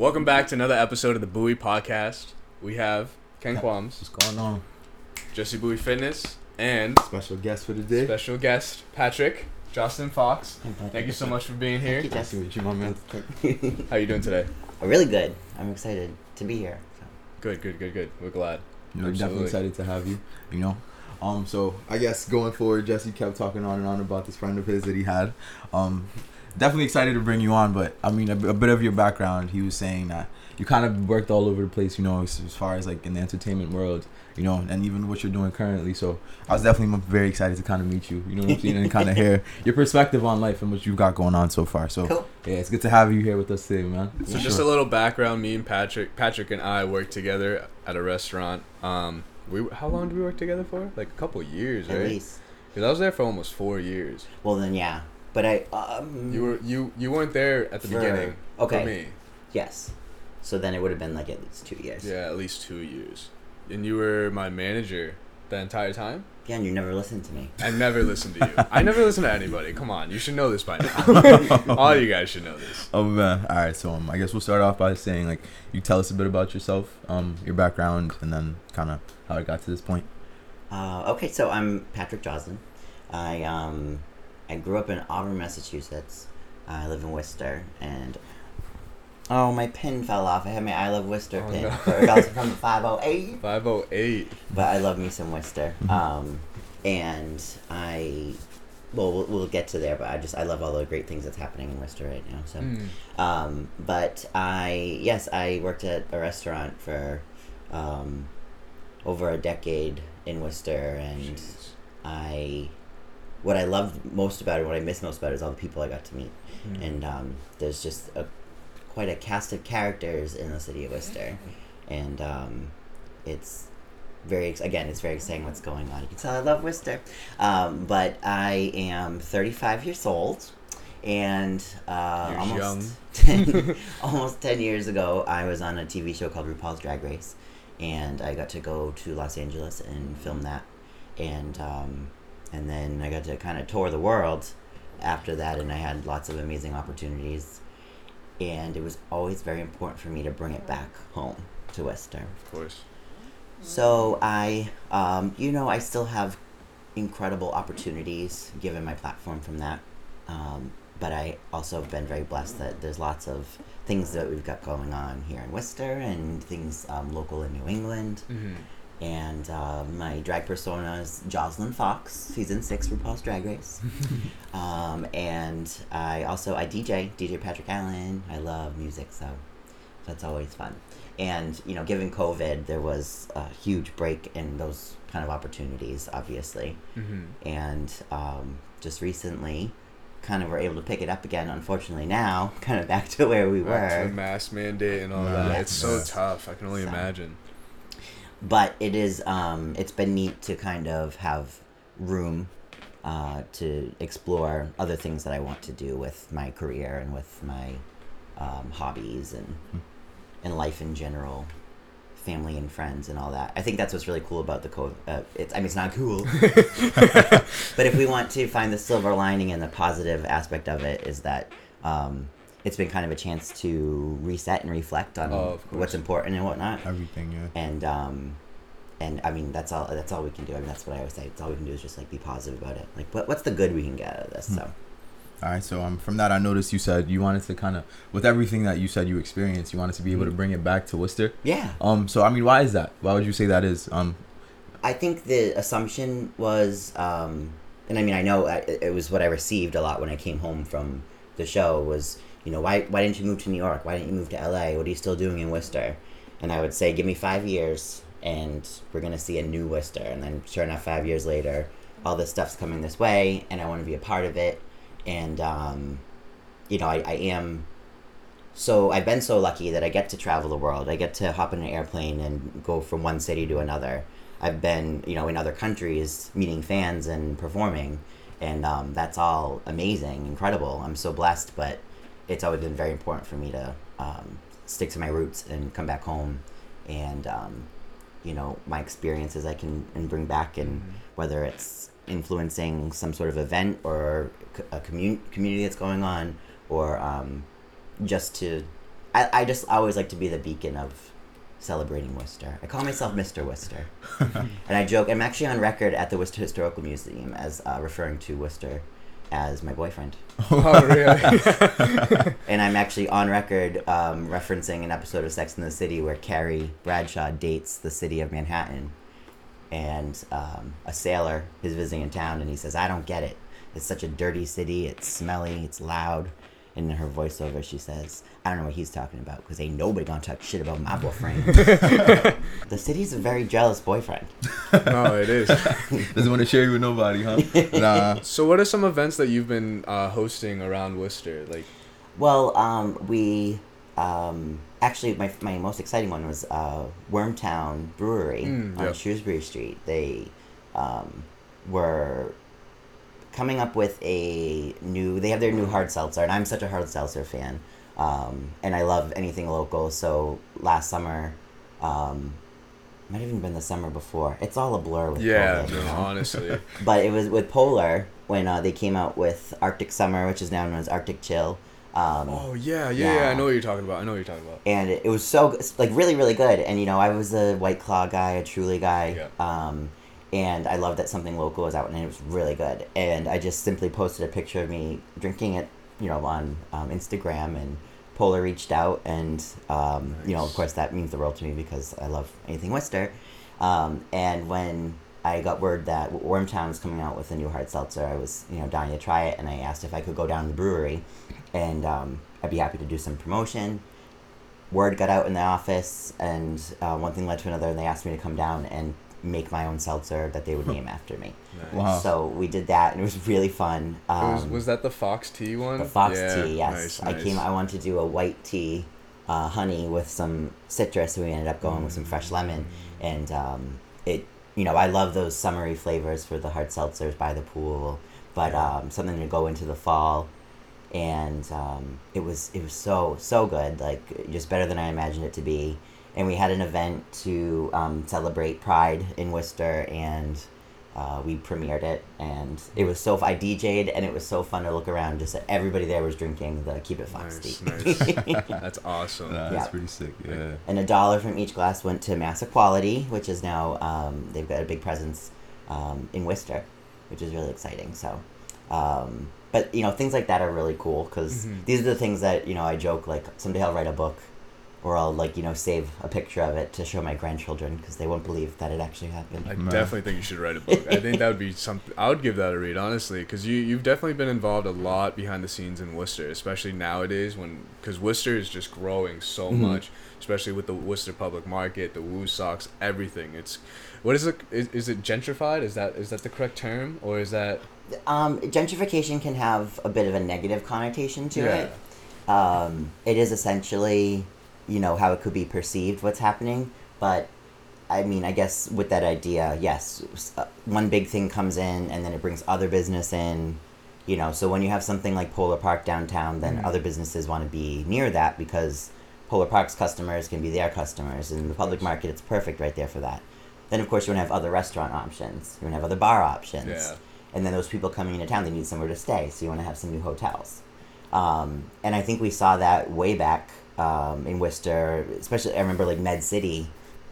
Welcome back to another episode of the Bowie Podcast. We have Ken Quams, What's going on? Jesse Bowie Fitness, and Special guest for the day. special guest Patrick Justin Fox. Thank you so much for being here. Nice to meet you, my man. How are you doing today? really good. I'm excited to be here. So. Good, good, good, good. We're glad. You know, Absolutely. definitely excited to have you. You know, um, so I guess going forward, Jesse kept talking on and on about this friend of his that he had. Um, definitely excited to bring you on, but I mean, a, a bit of your background. He was saying that you kind of worked all over the place. You know, as, as far as like in the entertainment world. You know, and even what you're doing currently. So I was definitely very excited to kind of meet you. You know what I'm saying, and kind of hear your perspective on life and what you've got going on so far. So Cool. yeah, it's good to have you here with us today, man. So For just sure. a little background. Me and Patrick, Patrick and I worked together at a restaurant. Um, we how long did we work together for? Like a couple years, At right? least. Because I was there for almost four years. Well then, yeah. But I um. You were you you weren't there at the For- beginning. okay. For me. Yes. So then it would have been like at least two years. Yeah, at least two years. And you were my manager the entire time. Yeah, and you never listened to me. I never listened to you. I never listened to anybody. Come on, you should know this by now. All you guys should know this. Oh man! All right, so um, I guess we'll start off by saying like you tell us a bit about yourself, um, your background, and then kind of how it got to this point. Uh, okay, so I'm Patrick Joslin. I um, I grew up in Auburn, Massachusetts. I live in Worcester, and oh, my pin fell off. I had my I love Worcester Oh, pin no. for that's from the 508. Five oh eight. but I love me some Worcester. Mhm. Um, and I, well, well, we'll get to there, but I just I love all the great things that's happening in Worcester right now. So, Hmm. um, but I yes, I worked at a restaurant for um, over a decade in Worcester, and I. What I loved most about it, what I miss most about it, is all the people I got to meet, Hmm. and um, there's just a quite a cast of characters in the city of Worcester, and um, it's very again it's very exciting what's going on. You can tell I love Worcester, um, but I am 35 years old, and uh, almost 10, almost 10 years ago I was on a TV show called RuPaul's Drag Race, and I got to go to Los Angeles and film that, and um, and then I got to kind of tour the world after that, and I had lots of amazing opportunities. And it was always very important for me to bring it back home to Worcester. Of course. So I, um, you know, I still have incredible opportunities given my platform from that. Um, but I also have been very blessed that there's lots of things that we've got going on here in Worcester and things um, local in New England. Mm-hmm. And uh, my drag persona is Joslyn Fox, season six RuPaul's Drag Race. um, and I also I DJ, DJ Patrick Allen. I love music, so that's always fun. And you know, given COVID, there was a huge break in those kind of opportunities, obviously. Mm-hmm. And um, just recently, kind of were able to pick it up again. Unfortunately, now kind of back to where we Back to were. the mask mandate and all Yeah. that. It's so Yes. tough. I can only So- imagine. But it is um, it's been neat to kind of have room uh, to explore other things that I want to do with my career and with my um, hobbies and and life in general, family and friends and all that. I think that's what's really cool about the COVID. Uh, it's I mean it's not cool, but if we want to find the silver lining and the positive aspect of it is that. Um, it's been kind of a chance to reset and reflect on Oh, what's important and whatnot Everything, yeah. and um and I mean that's all that's all we can do. I mean that's what I always say. It's all we can do is just like be positive about it. Like what what's the good we can get out of this? Hmm. So All right, so um, from that, I noticed you said you wanted to kind of, with everything that you said you experienced, you wanted to be able to bring it back to Worcester. yeah, Um, so I mean, why is that? Why would you say that is? Um, I think the assumption was, um, and I mean I know I, it was what I received a lot when I came home from the show was you know why why didn't you move to New York? Why didn't you move to L.A.? What are you still doing in Worcester? And I would say give me five years and we're gonna see a new Worcester. And then sure enough, five years later, all this stuff's coming this way, and I want to be a part of it. And um, you know, I, I am so I've been so lucky that I get to travel the world. I get to hop in an airplane and go from one city to another. I've been, you know, in other countries meeting fans and performing, and um, that's all amazing, incredible. I'm so blessed, but it's always been very important for me to um, stick to my roots and come back home, and um, you know, my experiences I can and bring back, and whether it's influencing some sort of event or a commun- community that's going on, or um, just to I, I just always like to be the beacon of celebrating Worcester. I call myself Mr. Worcester, and I joke. I'm actually on record at the Worcester Historical Museum as uh, referring to Worcester as my boyfriend, Oh really? and I'm actually on record um, referencing an episode of Sex in the City where Carrie Bradshaw dates the city of Manhattan, and um, a sailor is visiting in town, and he says, "I don't get it. It's such a dirty city. It's smelly. It's loud." And in her voiceover, she says, "I don't know what he's talking about because ain't nobody gonna talk shit about my boyfriend." the city's a very jealous boyfriend. no, it is. Doesn't want to share you with nobody, huh? Nah. So, what are some events that you've been uh, hosting around Worcester? Like, Well, um, we um, actually my my most exciting one was uh, Wormtown Brewery Mm, on yep. Shrewsbury Street. They um, were coming up with a new. They have their new hard seltzer, and I'm such a hard seltzer fan, um, and I love anything local. So last summer. Um, might have even been the summer before. It's all a blur with yeah, COVID, no, you know? honestly, but it was with Polar when uh, they came out with Arctic Summer, which is now known as Arctic Chill. Um, oh yeah, yeah, yeah, I know what you're talking about. I know what you're talking about. and it was so like really really good. And you know, I was a White Claw guy, a Truly guy, Yeah. um, and I loved that something local was out, and it was really good. And I just simply posted a picture of me drinking it, you know, on um, Instagram, and Polar reached out, and um, you know, of course, that means the world to me because I love anything Worcester. Um, and when I got word that Wormtown was coming out with a new hard seltzer, I was you know dying to try it, and I asked if I could go down to the brewery, and um, I'd be happy to do some promotion. Word got out in the office, and uh, one thing led to another, and they asked me to come down and make my own seltzer that they would name after me. Nice. Wow. So we did that, and it was really fun. It was, Um, was that the Fox Tea one? the fox Yeah, tea, yes. nice, I nice. came. I wanted to do a white tea, uh, honey with some citrus, so we ended up going with some fresh lemon, and um, it. You know, I love those summery flavors for the hard seltzers by the pool, but um, something to go into the fall, and um, it was it was so so good, like just better than I imagined it to be. And we had an event to um, celebrate Pride in Worcester, and uh, we premiered it, and it was so. I DJ'd, and it was so fun to look around. Just that everybody there was drinking the Keep It Fox Nice, nice. That's awesome. Nah, Yeah. that's pretty sick. Yeah. and a dollar from each glass went to Mass Equality, which is now um, they've got a big presence um, in Worcester, which is really exciting. So, um, but you know things like that are really cool because Mhm. these are the things that you know I joke like someday I'll write a book, or I'll like you know save a picture of it to show my grandchildren because they won't believe that it actually happened. I Man. definitely think you should write a book. I think that would be something. I would give that a read, honestly, because you you've definitely been involved a lot behind the scenes in Worcester, especially nowadays when because Worcester is just growing so Mhm. much, especially with the Worcester Public Market, the Woo Sox, everything. It's what is it? Is, is it gentrified? Is that is that the correct term, or is that Um, gentrification can have a bit of a negative connotation to Yeah. it. Um, it is essentially, you know, how it could be perceived what's happening. But, I mean, I guess with that idea, yes, uh, one big thing comes in and then it brings other business in. You know, so when you have something like Polar Park downtown, then Mhm. other businesses want to be near that because Polar Park's customers can be their customers. And in the public market, it's perfect right there for that. Then, of course, you want to have other restaurant options. You want to have other bar options yeah? and then those people coming into town they need somewhere to stay so you want to have some new hotels um, and i think we saw that way back um, in worcester especially i remember like med city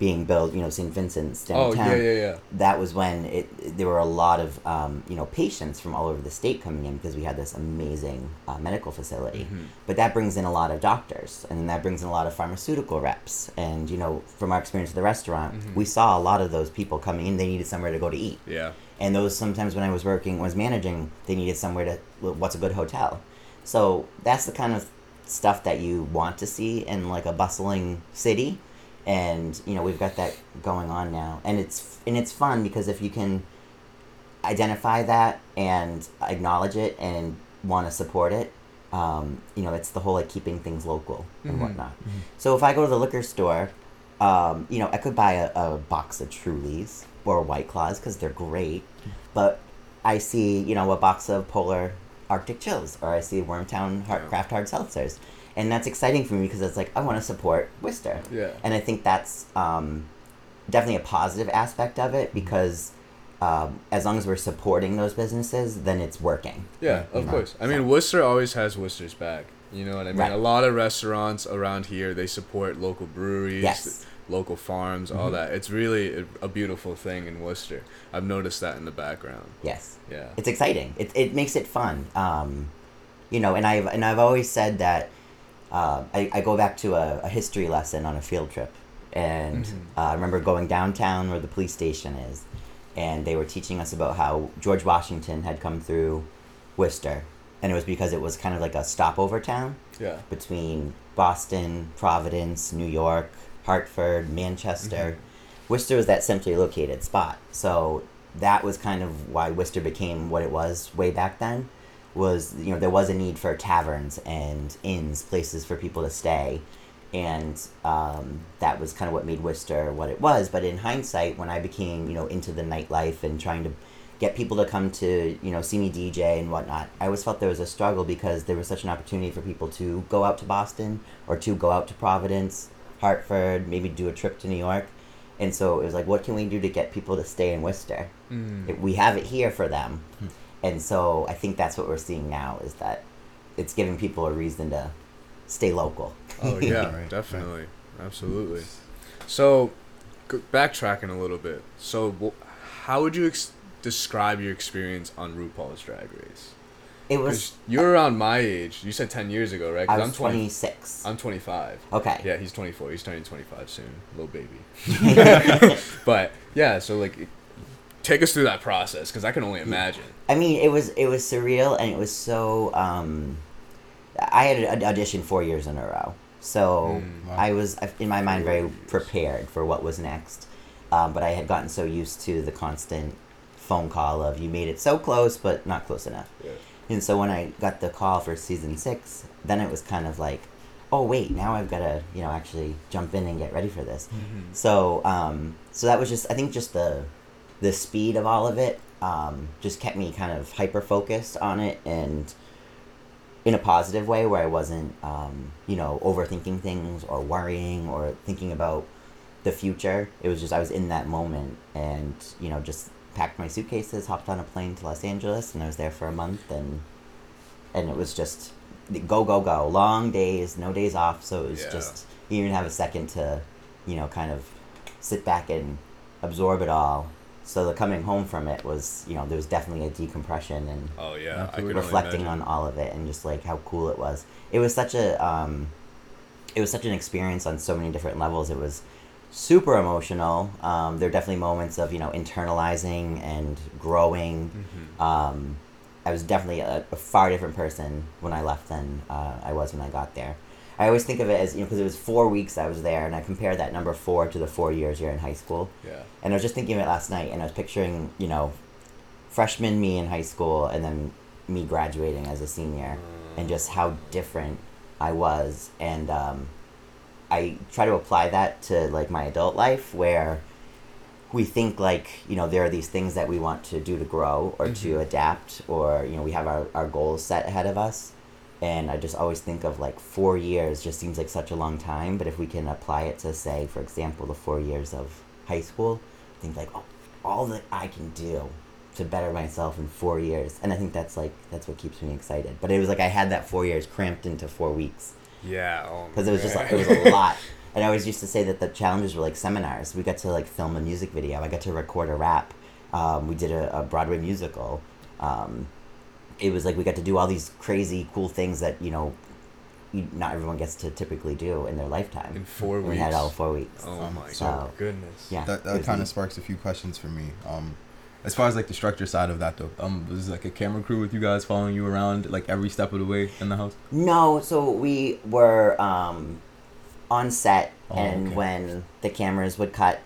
being built you know st vincent's downtown. Oh yeah, yeah, yeah. that was when it there were a lot of um, you know patients from all over the state coming in because we had this amazing uh, medical facility Mhm. but that brings in a lot of doctors and that brings in a lot of pharmaceutical reps and you know from our experience at the restaurant Mhm. we saw a lot of those people coming in they needed somewhere to go to eat Yeah. and those sometimes when I was working was managing, they needed somewhere to what's a good hotel. So that's the kind of stuff that you want to see in like a bustling city, and you know we've got that going on now, and it's and it's fun because if you can identify that and acknowledge it and want to support it, um, you know it's the whole like keeping things local and Mhm. whatnot. So if I go to the liquor store, um, you know, I could buy a, a box of Trulies or White Claws because they're great, but I see, you know, a box of Polar Arctic Chills or I see Wormtown hard, Yeah. Craft Hard Seltzers. And that's exciting for me because it's like, I want to support Worcester. Yeah. And I think that's um, definitely a positive aspect of it because um, as long as we're supporting those businesses, then it's working. Yeah, of know, course. I so- mean, Worcester always has Worcester's back. You know what I mean? Right. A lot of restaurants around here they support local breweries, Yes. Local farms, all Mhm. that. It's really a, beautiful thing in Worcester. I've noticed that in the background. Yes. Yeah. it's exciting. It, it makes it fun. Um, you know, and I've and I've always said that uh, I, I go back to a, a history lesson on a field trip, and Mhm. uh, I remember going downtown where the police station is, and they were teaching us about how George Washington had come through Worcester, and it was because it was kind of like a stopover town Yeah. between Boston, Providence, New York, Hartford, Manchester. Worcester was that centrally located spot. So that was kind of why Worcester became what it was way back then. Was you know there was a need for taverns and inns, places for people to stay, and um, that was kind of what made Worcester what it was. But in hindsight, when I became you know into the nightlife and trying to get people to come to you know see me DJ and whatnot, I always felt there was a struggle because there was such an opportunity for people to go out to Boston or to go out to Providence, Hartford, maybe do a trip to New York. And so it was like, what can we do to get people to stay in Worcester? Mm. It, we have it here for them. And so I think that's what we're seeing now is that it's giving people a reason to stay local. Oh yeah, Right, right. definitely, absolutely. So, backtracking a little bit. So, wh- how would you ex- describe your experience on RuPaul's Drag Race? It was, you're around my age. You said ten years ago, right? I I'm 20 26. I'm 25. okay. Yeah, he's 24. He's turning 25 soon, little baby. but yeah, so like, take us through that process because I can only imagine. I mean, it was it was surreal, and it was so. Um, I had an audition four years in a row, so Mm, wow. I was in my mind very prepared for what was next. Um, but I had gotten so used to the constant phone call of you made it so close, but not close enough. Yeah. And so when I got the call for season six, then it was kind of like, oh wait, now I've got to you know actually jump in and get ready for this. So um, so that was just I think just the the speed of all of it um, just kept me kind of hyper focused on it and in a positive way where I wasn't um, you know overthinking things or worrying or thinking about the future. It was just I was in that moment and you know just packed my suitcases, hopped on a plane to Los Angeles, and I was there for a month and and it was just go go go. Long days no days off so it was Yeah. just you didn't even have a second to you know kind of sit back and absorb it all. So the coming home from it was you know there was definitely a decompression and Oh yeah, I Absolutely. could reflecting on all of it and just like how cool it was. It was such a um it was such an experience on so many different levels. It was super emotional um, there are definitely moments of you know internalizing and growing Mhm. um, I was definitely a, a far different person when I left than uh, I was when I got there. I always think of it as you know because it was four weeks I was there, and I compare that number four to the four years you're in high school. Yeah. And I was just thinking of it last night, and I was picturing you know, freshman me in high school, and then me graduating as a senior, and just how different I was, and um, I try to apply that to like my adult life where we think like you know there are these things that we want to do to grow or to Mhm. adapt or you know we have our, our goals set ahead of us. And i just always think of like four years just seems like such a long time. But if we can apply it to say for example the four years of high school think like oh, all that i can do to better myself in four years. And i think that's like that's what keeps me excited. But it was like i had that four years cramped into four weeks Yeah. Oh, because it was just like it was a lot. And I always used to say that the challenges were like seminars. We got to like film a music video. I got to record a rap. Um, we did a, a Broadway musical. Um, it was like we got to do all these crazy cool things that you know, you, not everyone gets to typically do in their lifetime. in four And weeks. we had all four weeks. My so- goodness. Yeah, that it that was kind neat. of sparks a few questions for me. As far as like the structure side of that though, um, was like a camera crew with you guys following you around like every step of the way in the house? No, so we were um, on set, Oh, and okay. when the cameras would cut,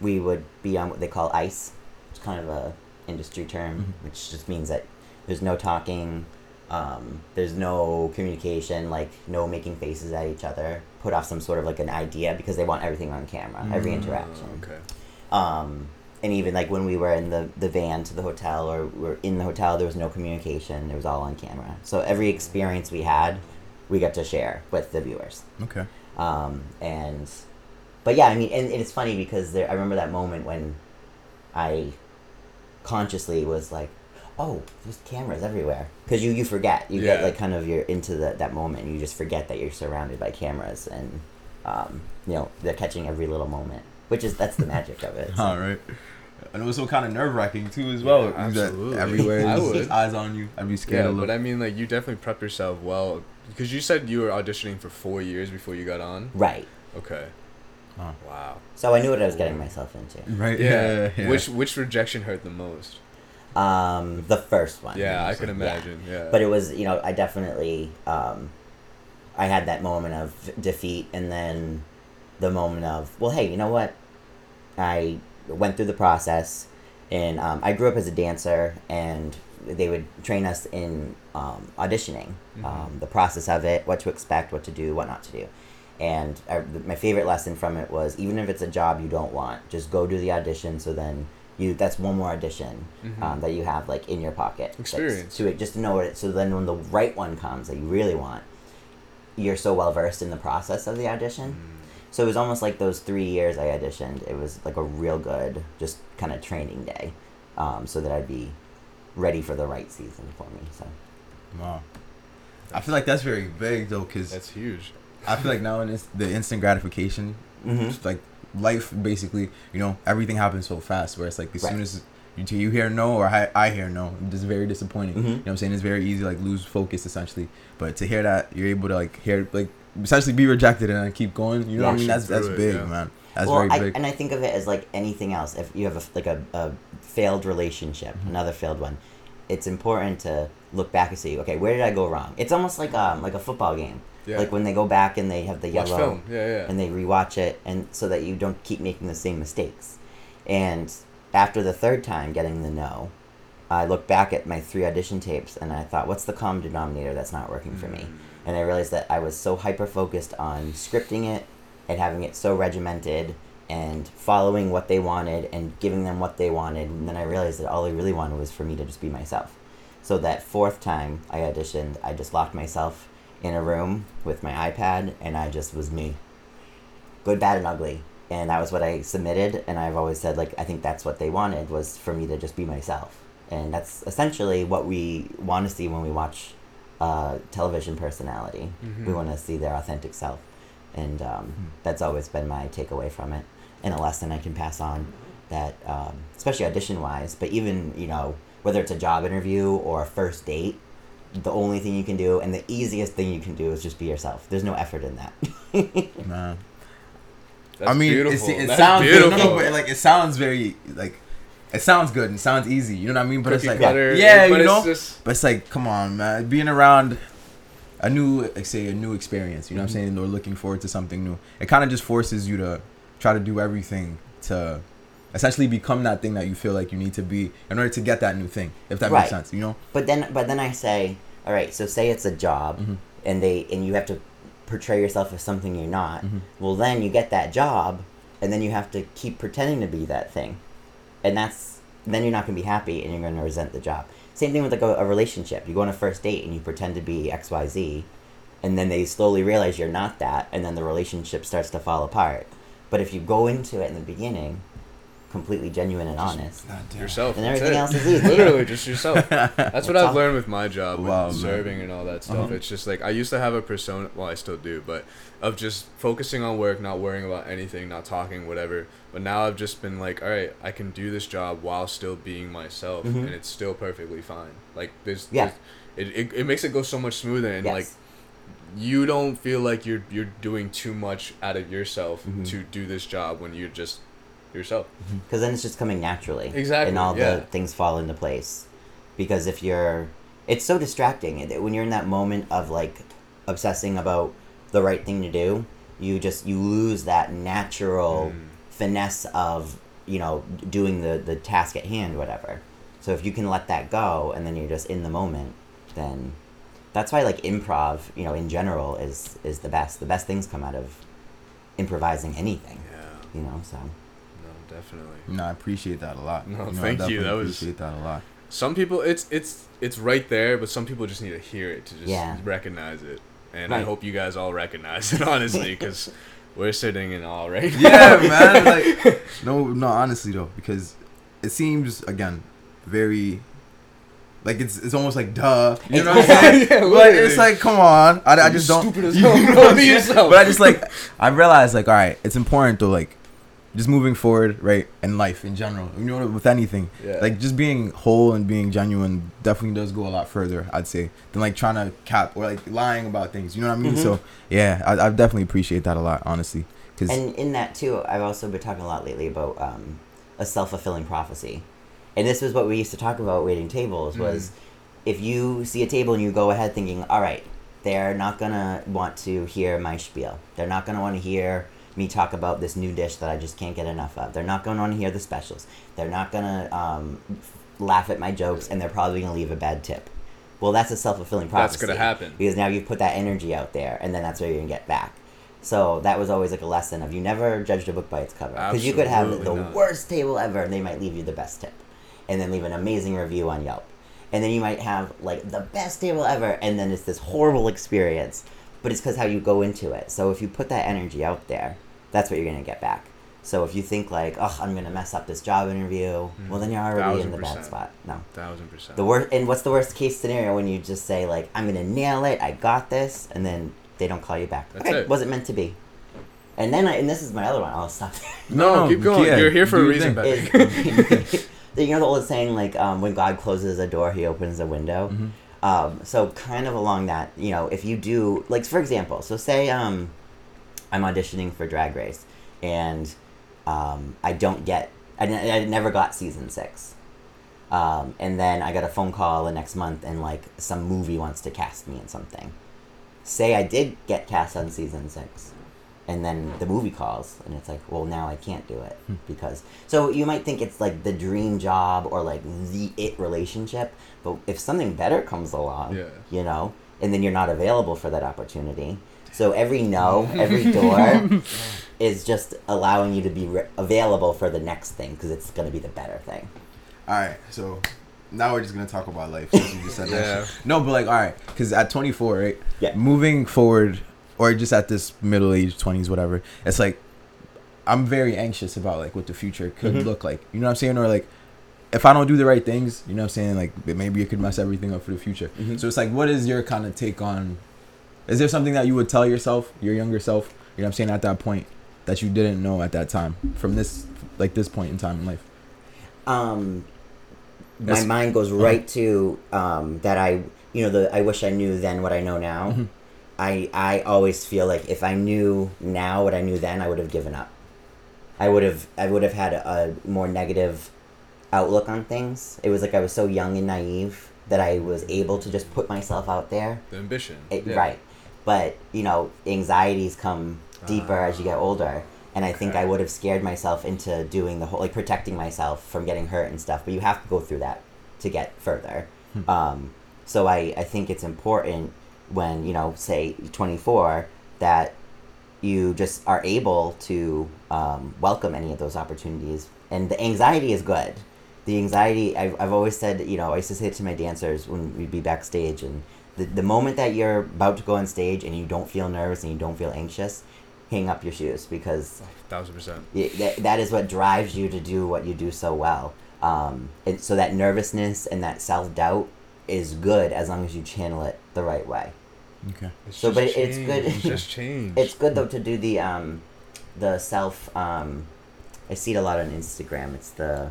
we would be on what they call ice. It's kind of a industry term, Mhm. which just means that there's no talking, um, there's no communication, like no making faces at each other. Put off some sort of like an idea because they want everything on camera, every Mm, interaction. Okay. Um, and even like when we were in the, the van to the hotel or we were in the hotel, there was no communication. It was all on camera. So every experience we had, we got to share with the viewers. Okay. Um, and, but yeah, I mean, and, and it's funny because there, I remember that moment when I consciously was like, oh, there's cameras everywhere. Because you, you forget. You get like kind of you're into the, that moment. And you just forget that you're surrounded by cameras and, um, you know, they're catching every little moment. Which is, that's the magic of it. so. All right. And it was so kind of nerve wracking too, as well. Yeah, absolutely. Everywhere, I there's would. eyes on you. I'd be scared Yeah, but I mean, like you definitely prepped yourself well because you said you were auditioning for four years before you got on. Right. Okay. Huh. Wow. So I knew what I was getting myself into. right? Yeah. Yeah. yeah. Which which rejection hurt the most? Um, the first one. Yeah, I can Yeah. imagine. Yeah. But it was, you know, I definitely, um, I had that moment of defeat and then the moment of, well, hey, you know what? I went through the process and um, I grew up as a dancer and they would train us in um, auditioning, Mhm. um, the process of it, what to expect, what to do, what not to do. And I, my favorite lesson from it was even if it's a job you don't want, just go do the audition so then you that's one more audition Mhm. um, that you have like in your pocket Experience. to it just to know it so then when the right one comes that you really want you're so well versed in the process of the audition Mm. So it was almost like those three years i auditioned it was like a real good just kind of training day um, so that i'd be ready for the right season for me so Wow. I feel like that's very big though, because That's huge. I feel like now in this, the instant gratification, mm-hmm. just like life, basically, you know, everything happens so fast. Where it's like as Right. soon as you, you hear no or I, I hear no, it's very disappointing. Mhm. You know what I'm saying? It's very easy like lose focus essentially. But to hear that you're able to like hear like essentially be rejected and then keep going, you know what I mean? That's that's it, big, yeah. man. That's well, very I, big. and I think of it as like anything else. If you have a, like a, a failed relationship, Mhm. another failed one, it's important to look back and see, okay, where did I go wrong? It's almost like um like a football game. Yeah. Like when they go back and they have the Watch yellow film. Yeah, yeah. and they rewatch it, and so that you don't keep making the same mistakes. And after the third time getting the no, I looked back at my three audition tapes and I thought, what's the common denominator that's not working for me? And I realized that I was so hyper focused on scripting it and having it so regimented and following what they wanted and giving them what they wanted. And then I realized that all they really wanted was for me to just be myself. So that fourth time I auditioned, I just locked myself in a room with my iPad and I just was me. Good, bad, and ugly. And that was what I submitted. And I've always said, like, I think that's what they wanted was for me to just be myself. And that's essentially what we want to see when we watch uh, television personality. Mhm. We want to see their authentic self, and um, Hmm. that's always been my takeaway from it, and a lesson I can pass on. That um, especially audition wise, but even you know whether it's a job interview or a first date, the only thing you can do and the easiest thing you can do is just be yourself. There's no effort in that. man. That's I mean, beautiful. it's, it That's sounds beautiful. good. No, no, but like it sounds very like it sounds good and it sounds easy. You know what I mean? But it's like cutter, yeah, but you it's know. just- But it's like, come on, man. Being around a new, like say, a new experience. You know what I'm saying? Or looking forward to something new. It kind of just forces you to try to do everything to essentially become that thing that you feel like you need to be in order to get that new thing. If that Right. makes sense, you know? But then, but then I say, all right. So say it's a job, Mhm. and they and you have to portray yourself as something you're not. Mhm. Well, then you get that job, and then you have to keep pretending to be that thing, and that's then you're not gonna be happy, and you're gonna resent the job. Same thing with like a, a relationship. You go on a first date and you pretend to be X Y Z, and then they slowly realize you're not that, and then the relationship starts to fall apart. But if you go into it in the beginning, completely genuine and honest, yourself. And that's everything it. else is easy. Literally, just yourself. That's what That's I've learned with my job, with Wow, man. serving and all that stuff. Uh-huh. It's just like I used to have a persona. Well, I still do, but of just focusing on work, not worrying about anything, not talking, whatever. But now I've just been like, all right, I can do this job while still being myself, Mhm. and it's still perfectly fine. Like this, Yeah. there's- it, it, it makes it go so much smoother, and yes. like you don't feel like you're you're doing too much out of yourself Mhm. to do this job when you're just yourself. because then it's just coming naturally Exactly, and all yeah. the things fall into place because if you're it's so distracting when you're in that moment of like obsessing about the right thing to do you just you lose that natural Mm. Finesse of you know doing the the task at hand whatever so if you can let that go and then you're just in the moment then that's why like improv you know in general is is the best the best things come out of improvising anything Yeah. you know so No, definitely. No, I appreciate that a lot. No, I thank you. definitely That was- appreciate that a lot. Some people, it's it's it's right there, but some people just need to hear it to just Yeah. recognize it. And I hope you guys all recognize it, honestly, because we're sitting in all right. yeah, man. Like, no, no. Honestly, though, because it seems again very like it's it's almost like duh. You know what I'm saying? Yeah, it's like, come on. I, I just don't. stupid as you hell, know bro. Be yourself. But I just like I realized like, all right, it's important though, like just moving forward, right, in life in general. You know, with anything, Yeah. like just being whole and being genuine definitely does go a lot further. I'd say than like trying to cap or like lying about things. You know what I mean? Mhm. So yeah, I, I definitely appreciate that a lot, honestly. Cause And in that too, I've also been talking a lot lately about um, a self fulfilling prophecy, and this was what we used to talk about waiting tables. Was if you see a table and you go ahead thinking, all right, they're not gonna want to hear my spiel. They're not gonna want to hear me talk about this new dish that I just can't get enough of. They're not gonna to hear the specials. They're not gonna um, laugh at my jokes, and they're probably gonna leave a bad tip. Well, that's a self fulfilling prophecy. That's gonna happen. because now you've put that energy out there, and then that's where you're gonna get back. So that was always like a lesson of you never judged a book by its cover because you could have the not. worst table ever, and they might leave you the best tip, and then leave an amazing review on Yelp, and then you might have like the best table ever, and then it's this horrible experience, but it's because how you go into it. So if you put that energy out there, that's what you're gonna get back. So if you think like, oh, I'm gonna mess up this job interview, well then you're already in Thousand the bad spot. No. Thousand percent. The worst, and what's the worst case scenario when you just say like, "I'm gonna nail it, I got this," and then they don't call you back. That's okay, it. wasn't meant to be. And then, I, and this is my other one. I'll stop. no, No, keep going. yeah, You're here for do a reason, thing. You know the old saying like, um, "When God closes a door, He opens a window." Mhm. Um, so kind of along that, you know, if you do like, for example, so say um, I'm auditioning for Drag Race, and um, I don't get, I, n- I never got season six. Um, and then I got a phone call the next month, and like some movie wants to cast me in something. Say I did get cast on season six, and then the movie calls, and it's like, well, now I can't do it Hmm. because. So you might think it's like the dream job or like the it relationship, but if something better comes along, Yeah. you know, and then you're not available for that opportunity. So every no, every door is just allowing you to be re- available for the next thing because it's going to be the better thing. All right, so now we're just gonna talk about life since you just said Yeah. that. No, but like, all right, because at 24, right? Yeah. Moving forward, or just at this middle age, 20s, whatever. It's like I'm very anxious about like what the future could Mhm. look like. You know what I'm saying? Or like if I don't do the right things, you know what I'm saying? Like maybe it could mess everything up for the future. Mhm. So it's like, what is your kind of take on? Is there something that you would tell yourself, your younger self? You know what I'm saying at that point that you didn't know at that time from this like this point in time in life. Um, my That's- mind goes right to um, that I, you know, the I wish I knew then what I know now. Mhm. I I always feel like if I knew now what I knew then, I would have given up. I would have I would have had a, a more negative outlook on things. It was like I was so young and naive that I was able to just put myself out there. The ambition. It, yeah. Right. But, you know, anxieties come deeper as you get older. And I think I would have scared myself into doing the whole, like protecting myself from getting hurt and stuff. But you have to go through that to get further. Hmm. Um, so I, I think it's important when, you know, say 24, that you just are able to um, welcome any of those opportunities. And the anxiety is good. The anxiety, I've, I've always said, you know, I used to say it to my dancers when we'd be backstage. And the, the moment that you're about to go on stage and you don't feel nervous and you don't feel anxious, hang up your shoes because Thousand percent. y- that, that is what drives you to do what you do so well. Um, and so that nervousness and that self doubt is good as long as you channel it the right way. Okay. It's So, just but it's good- It's just change. It's good though to do the um, the self. Um, I see it a lot on Instagram. It's the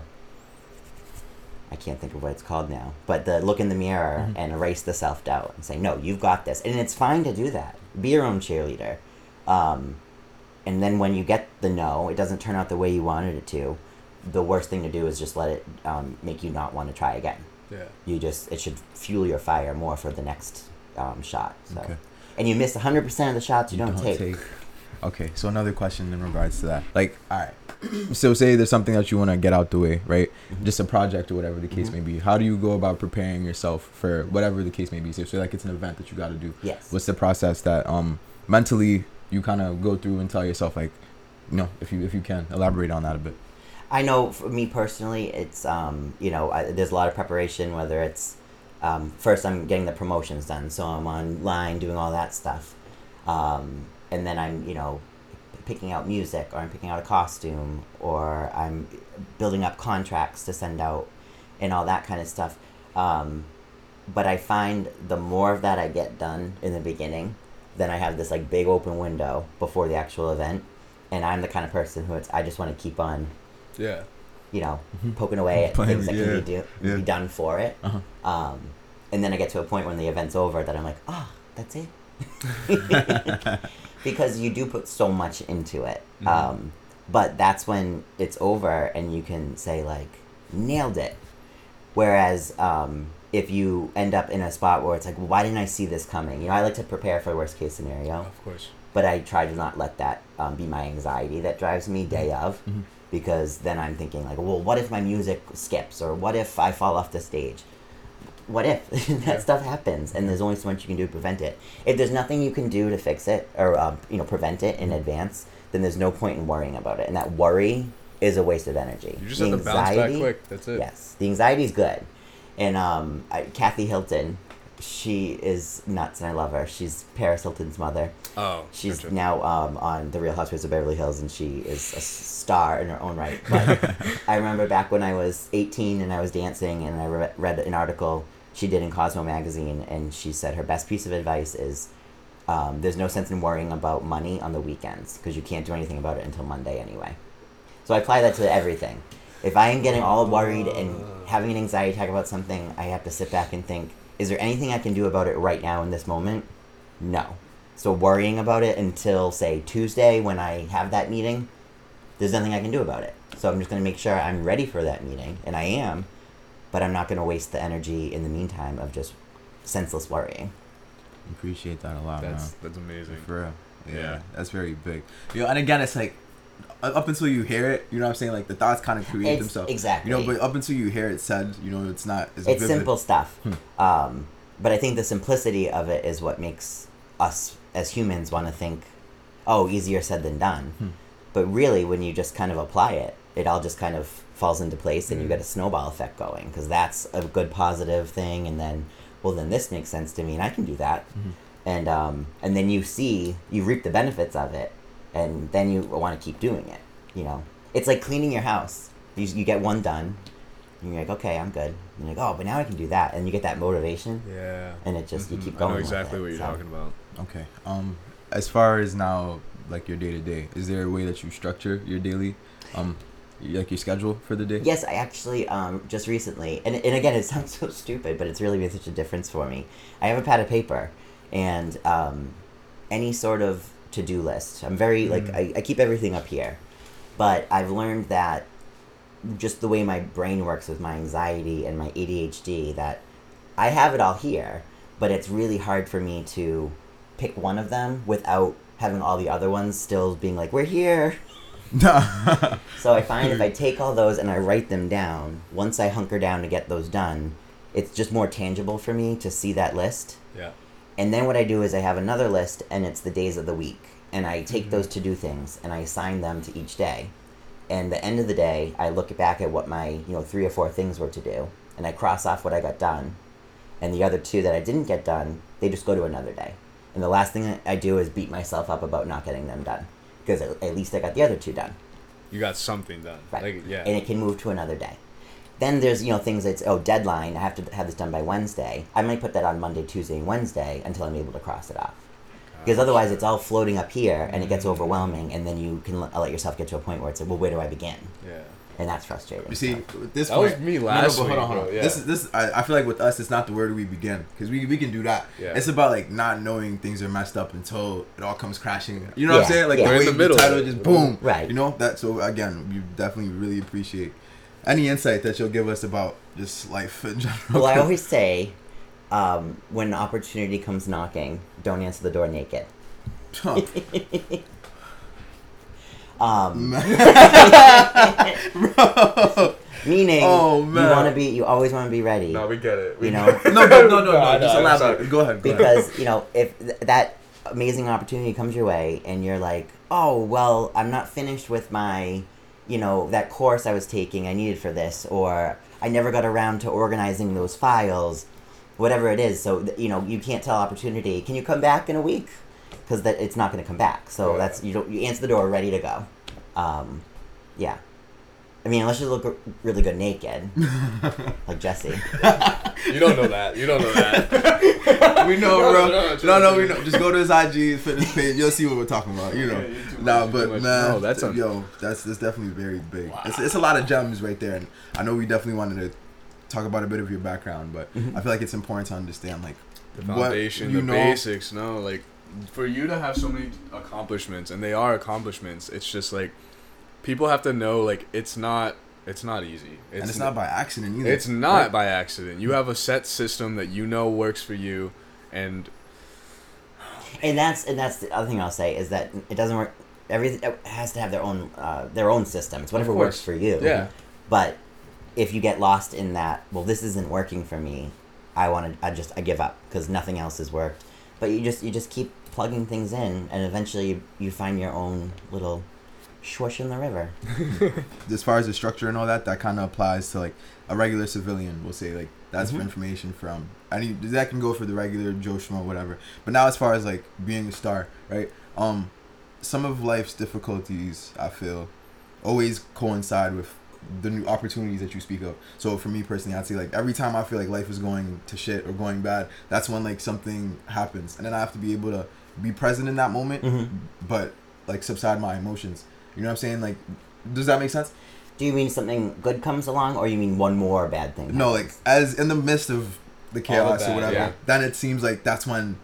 I can't think of what it's called now, but the look in the mirror Mhm. and erase the self doubt and say, no, you've got this, and it's fine to do that. Be your own cheerleader. Um, and then when you get the no, it doesn't turn out the way you wanted it to. The worst thing to do is just let it um, make you not want to try again. yeah. You just it should fuel your fire more for the next um, shot. So. Okay. And you miss 100% of the shots you, don't, take. Okay, so another question in regards to that. Like, all right. So say there's something that you want to get out the way, right? Mhm. Just a project or whatever the case Mhm. may be. How do you go about preparing yourself for whatever the case may be? So say like it's an event that you got to do. Yes. What's the process that um mentally you kind of go through and tell yourself like, you know, if you if you can elaborate on that a bit. I know for me personally, it's um, you know, I, there's a lot of preparation. Whether it's um, first, I'm getting the promotions done, so I'm online doing all that stuff, um, and then I'm you know picking out music, or I'm picking out a costume, or I'm building up contracts to send out, and all that kind of stuff. Um, but I find the more of that I get done in the beginning, then I have this like big open window before the actual event, and I'm the kind of person who it's I just want to keep on, Yeah. you know, poking away at Playing- things that yeah, can be, do, yeah. be done for it. Uh-huh. Um, and then I get to a point when the event's over that I'm like, ah, that's it. because you do put so much into it. Mhm. Um, but that's when it's over and you can say like, nailed it. Whereas um, if you end up in a spot where it's like, why didn't I see this coming? You know, I like to prepare for the worst case scenario, Of course. but I try to not let that um, be my anxiety that drives me day of, Mhm. because then I'm thinking like, well, what if my music skips or what if I fall off the stage? What if that Yeah. stuff happens and there's only so much you can do to prevent it? If there's nothing you can do to fix it or um, you know prevent it in advance, then there's no point in worrying about it, and that worry is a waste of energy. You just The have to bounce back quick. That's it. Yes, the anxiety is good, and um, I, Kathy Hilton, she is nuts, and I love her. She's Paris Hilton's mother. Oh. She's gotcha. now um, on The Real Housewives of Beverly Hills, and she is a star in her own right. But I remember back when I was 18 and I was dancing, and I re- read an article she did in Cosmo magazine, and she said her best piece of advice is. Um, there's no sense in worrying about money on the weekends because you can't do anything about it until Monday anyway. So I apply that to everything. If I am getting all worried and having an anxiety attack about something, I have to sit back and think, is there anything I can do about it right now in this moment? No. So worrying about it until say Tuesday when I have that meeting, there's nothing I can do about it. So I'm just going to make sure I'm ready for that meeting, and I am, but I'm not going to waste the energy in the meantime of just senseless worrying. Appreciate that a lot, That's man. that's amazing. For real. Yeah, Yeah. that's very big. You know, and again, it's like up until you hear it, you know what I'm saying? Like the thoughts kind of create It's- themselves. exactly. You know, but up until you hear it said, you know, it's not as it's simple stuff Hmm. um, but i think the simplicity of it is what makes us as humans want to think oh easier said than done Hmm. but really when you just kind of apply it it all just kind of falls into place and you Mm. get a snowball effect going because that's a good positive thing and then well then this makes sense to me and i can do that Mhm. and um, and then you see you reap the benefits of it and then you want to keep doing it you know it's like cleaning your house you, you get one done and you're like okay i'm good and you're like oh but now i can do that and you get that motivation Yeah. and it just you Mhm. keep I going know with exactly it, what you're so. talking about. Okay. Um, as far as now, like your day to day, is there a way that you structure your daily, um, y- like your schedule for the day? Yes, I actually um, just recently, and, and again, it sounds so stupid, but it's really made such a difference for me. I have a pad of paper, and um, any sort of to do list. I'm very like Mm. I, I keep everything up here, but I've learned that just the way my brain works with my anxiety and my ADHD that I have it all here, but it's really hard for me to pick one of them without having all the other ones still being like we're here. So I find if I take all those and I write them down, once I hunker down to get those done, it's just more tangible for me to see that list. Yeah. And then what I do is I have another list and it's the days of the week. And I take Mhm. those to do things and I assign them to each day. And the end of the day, I look back at what my, you know, three or four things were to do and I cross off what I got done. And the other two that I didn't get done, they just go to another day. And the last thing I do is beat myself up about not getting them done because at at least I got the other two done You got something done. Right. Like yeah. and it can move to another day. Then there's you know things that's oh deadline I have to have this done by Wednesday. I might put that on Monday, Tuesday, and Wednesday until I'm able to cross it off. Because otherwise it's all floating up here and it gets Mm. overwhelming, and then you can l- let yourself get to a point where it's like, well, where do I begin? Yeah. And that's frustrating. You see, so. with this That was point- me no, no, last but hold on, week, hold on. yeah. This is this. I, I feel like with us, it's not the where do we begin because we we can do that. Yeah. It's about like not knowing things are messed up until it all comes crashing. You know what I'm saying? Like yeah. the way in the middle title of just boom. Right. You know that. So again, we definitely really appreciate any insight that you'll give us about just life in general. well, I always say, um, when opportunity comes knocking, don't answer the door naked. Huh. Um, Bro. meaning, Oh, you want to be, you always want to be ready. No, we get it. We You know? get it. No, no, no, no, I no. Just know, I'm elaborate. sorry. Go ahead. Go ahead. because you know if th- that amazing opportunity comes your way and you're like oh well i'm not finished with my you know that course i was taking i needed for this or i never got around to organizing those files whatever it is so th- you know you can't tell opportunity can you come back in a week because that it's not going to come back so Yeah. that's you don't you answer the door ready to go um, yeah I mean, unless you look really good naked, like Jesse. You don't know that. You don't know that. we know, No, bro. no, No, chill, no, chill, we know. Just go to his IG fitness page. You'll see what we're talking about. You know. Yeah, you're Nah, much, but too much. man, No, that's a- yo, that's that's definitely very big. It's, it's a lot of gems right there, and I know we definitely wanted to talk about a bit of your background, but Mhm. I feel like it's important to understand like the what foundation, you the know- basics. No, like for you to have so many accomplishments, and they are accomplishments. It's just like people have to know, like it's not, it's not easy. and it's not by accident either. It's not right? by accident. You have a set system that you know works for you, and and that's and that's the other thing I'll say is that it doesn't work. Everything has to have their own uh, their own system. It's whatever works for you. yeah, But if you get lost in that, well, this isn't working for me. I want to. I just I give up because nothing else has worked. But you just you just keep plugging things in, and eventually you, find your own little swish in the river. as far as the structure and all that, that kind of applies to like a regular civilian. We'll say like that's Mhm. for information from any that can go for the regular Joe Schmo whatever. But now as far as like being a star, right? Um, some of life's difficulties I feel always coincide with the new opportunities that you speak of. So for me personally, I'd say like every time I feel like life is going to shit or going bad, that's when like something happens, and then I have to be able to be present in that moment, Mhm. but like subside my emotions. You know what I'm saying? Like, does that make sense? Do you mean something good comes along, or you mean one more bad thing? No, like as in the midst of the chaos that, or whatever, yeah. then it seems like that's when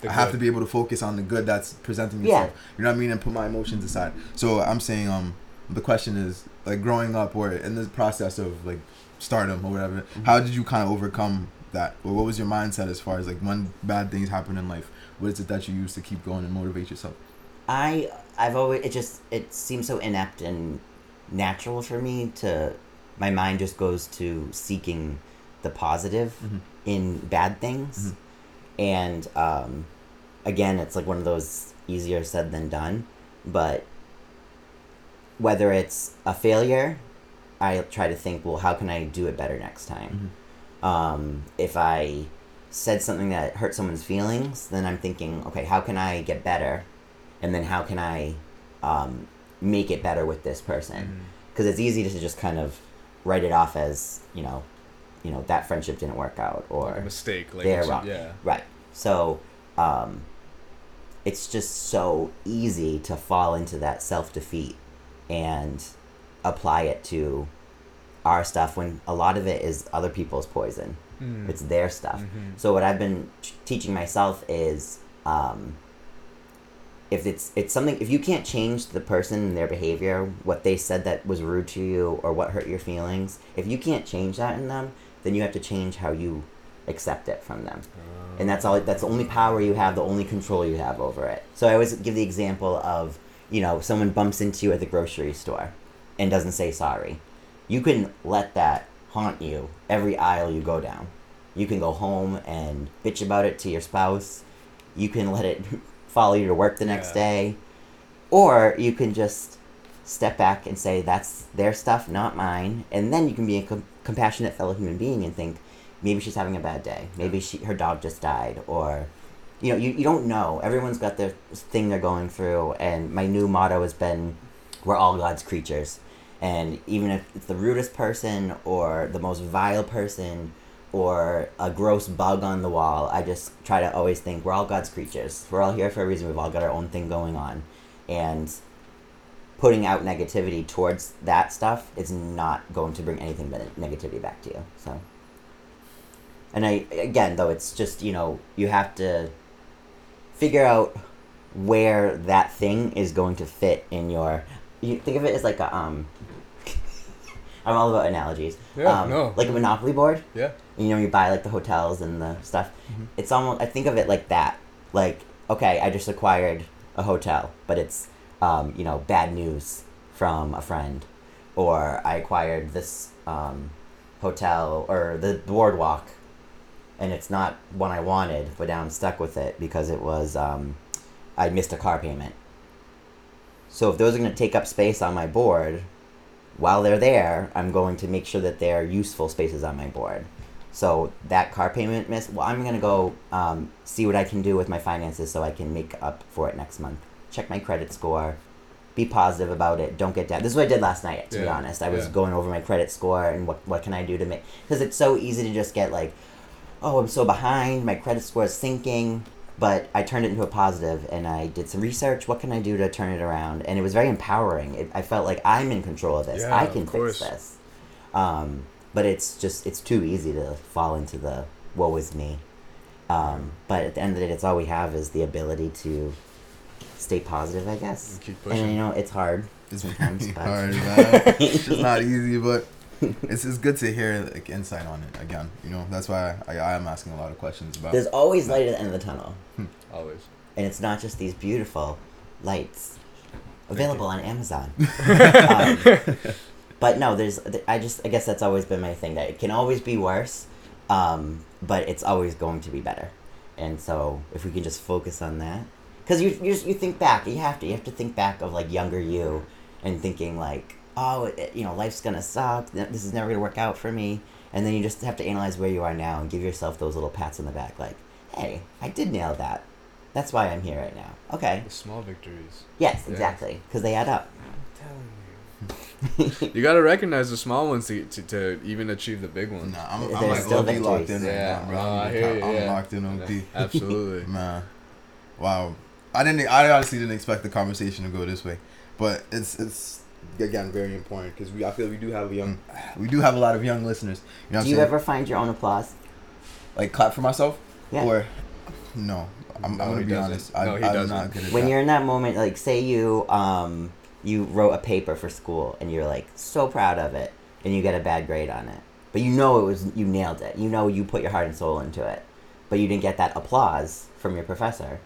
The I have to be able to focus on the good that's presenting Yeah. itself. You know what I mean? And put my emotions aside. So I'm saying, um, the question is like growing up or in the process of like stardom or whatever. Mm-hmm. How did you kind of overcome that? Or what was your mindset as far as like when bad things happen in life? What is it that you use to keep going and motivate yourself? I I've always it just it seems so inept and natural for me to my mind just goes to seeking the positive Mhm. in bad things Mhm. and um, again it's like one of those easier said than done but whether it's a failure I try to think well how can I do it better next time um, if I said something that hurt someone's feelings, then I'm thinking, okay, how can I get better, and then how can I um, make it better with this person? Because it's easy to just kind of write it off as you know, you know that friendship didn't work out, Like a or mistake. Like they're wrong. Yeah. right. So um, it's just so easy to fall into that self defeat and apply it to our stuff when a lot of it is other people's poison. Mm. It's their stuff. Mhm. So what I've been teaching myself is, um, if it's it's something if you can't change the person and their behavior, what they said that was rude to you or what hurt your feelings, if you can't change that in them, then you have to change how you accept it from them. And that's all. That's the only power you have, the only control you have over it. So I always give the example of, you know, someone bumps into you at the grocery store, and doesn't say sorry. You can let that haunt you every aisle you go down. You can go home and bitch about it to your spouse. You can let it follow you to work the next Yeah. day, or you can just step back and say that's their stuff, not mine. And then you can be a com- compassionate fellow human being and think maybe she's having a bad day. Maybe she her dog just died or you know, you, you don't know. Everyone's got their thing they're going through and my new motto has been we're all God's creatures. And even if it's the rudest person or the most vile person or a gross bug on the wall, I just try to always think we're all God's creatures. We're all here for a reason. We've all got our own thing going on. And putting out negativity towards that stuff is not going to bring anything but negativity back to you. So and I again though it's just, you know, you have to figure out where that thing is going to fit in your you think of it as like a um I'm all about analogies. Yeah, um, no. Like a monopoly board. Yeah. You know, you buy like the hotels and the stuff. Mhm. It's almost I think of it like that. Like, okay, I just acquired a hotel, but it's um, you know, bad news from a friend. Or I acquired this um, hotel or the boardwalk and it's not one I wanted, but now I'm stuck with it because it was um, I missed a car payment. So if those are going to take up space on my board, while they're there, I'm going to make sure that they're useful spaces on my board. So that car payment miss, well, I'm going to go um, see what I can do with my finances so I can make up for it next month. Check my credit score, be positive about it. Don't get down. This is what I did last night. To be honest, I was yeah. going over my credit score and what what can I do to make because it's so easy to just get like, oh, I'm so behind. My credit score is sinking. But I turned it into a positive, and I did some research. What can I do to turn it around? And it was very empowering. It, I felt like I'm in control of this. Yeah, I can fix this. Um, but it's just it's too easy to fall into the woe is me. Um, but at the end of the day, that's all we have is the ability to stay positive, I guess. And you know, it's hard. It's Sometimes, but- hard, it's just not easy, but it's it's good to hear like insight on it again. You know, that's why I, I am asking a lot of questions about. There's always light at the end of the tunnel, Always. and it's not just these beautiful lights available on Amazon. um, but no, there's. I just. I guess that's always been my thing. That it can always be worse, um, but it's always going to be better. And so, if we can just focus on that, because you, you you think back, you have to you have to think back of like younger you, and thinking like, oh, it, you know, life's gonna suck. This is never gonna work out for me. And then you just have to analyze where you are now and give yourself those little pats on the back, like, hey, I did nail that. That's why I'm here right now. Okay. The small victories. Yes, Yeah. exactly. Because they add up. I'm telling you. you gotta recognize the small ones to, to, to even achieve the big ones. Nah, I'm, I'm like still low-key locked in right Yeah, now, bro. no, I'm, I hear I'm yeah. locked in OP. Absolutely. Man, wow. I didn't. I honestly didn't expect the conversation to go this way, but it's it's again very important because we. I feel we do have a young, we do have a lot of young listeners. You know what Do I'm you saying? ever find your own applause? like clap for myself? Yeah. Or no? I'm, No, I'm gonna be doesn't. honest. I, No, he I'm doesn't. not good at when that. you're in that moment, like say you um you wrote a paper for school and you're like so proud of it and you get a bad grade on it, but you know it was you nailed it. You know you put your heart and soul into it, but you didn't get that applause from your professor.